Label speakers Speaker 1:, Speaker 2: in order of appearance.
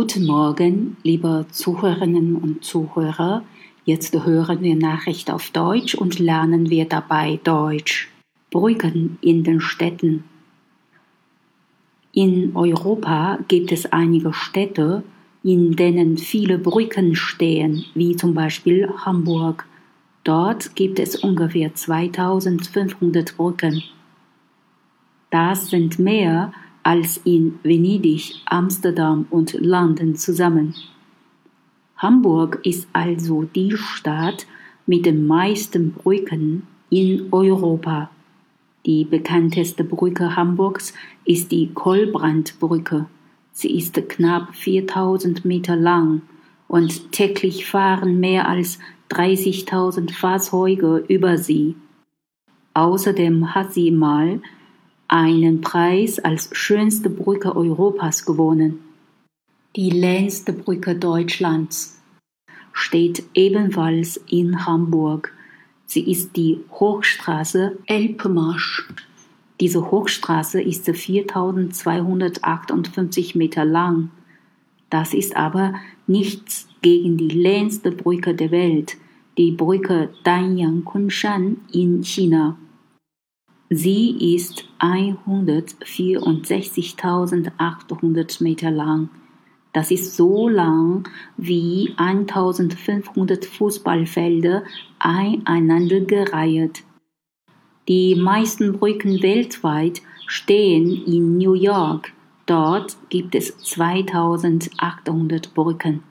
Speaker 1: Guten Morgen, liebe Zuhörerinnen und Zuhörer. Jetzt hören wir Nachricht auf Deutsch und lernen wir dabei Deutsch. Brücken in den Städten. In Europa gibt es einige Städte, in denen viele Brücken stehen, wie zum Beispiel Hamburg. Dort gibt es ungefähr 2500 Brücken. Das sind mehr als in Venedig, Amsterdam und London zusammen. Hamburg ist also die Stadt mit den meisten Brücken in Europa. Die bekannteste Brücke Hamburgs ist die Kolbrandbrücke. Sie ist knapp 4000 Meter lang und täglich fahren mehr als 30.000 Fahrzeuge über sie. Außerdem hat sie mal einen Preis als schönste Brücke Europas gewonnen. Die längste Brücke Deutschlands steht ebenfalls in Hamburg. Sie ist die Hochstraße Elbmarsch. Diese Hochstraße ist 4258 Meter lang. Das ist aber nichts gegen die längste Brücke der Welt, die Brücke Danyang Kunshan in China. Sie ist 164.800 Meter lang. Das ist so lang wie 1500 Fußballfelder eineinandergereiht. Die meisten Brücken weltweit stehen in New York. Dort gibt es 2800 Brücken.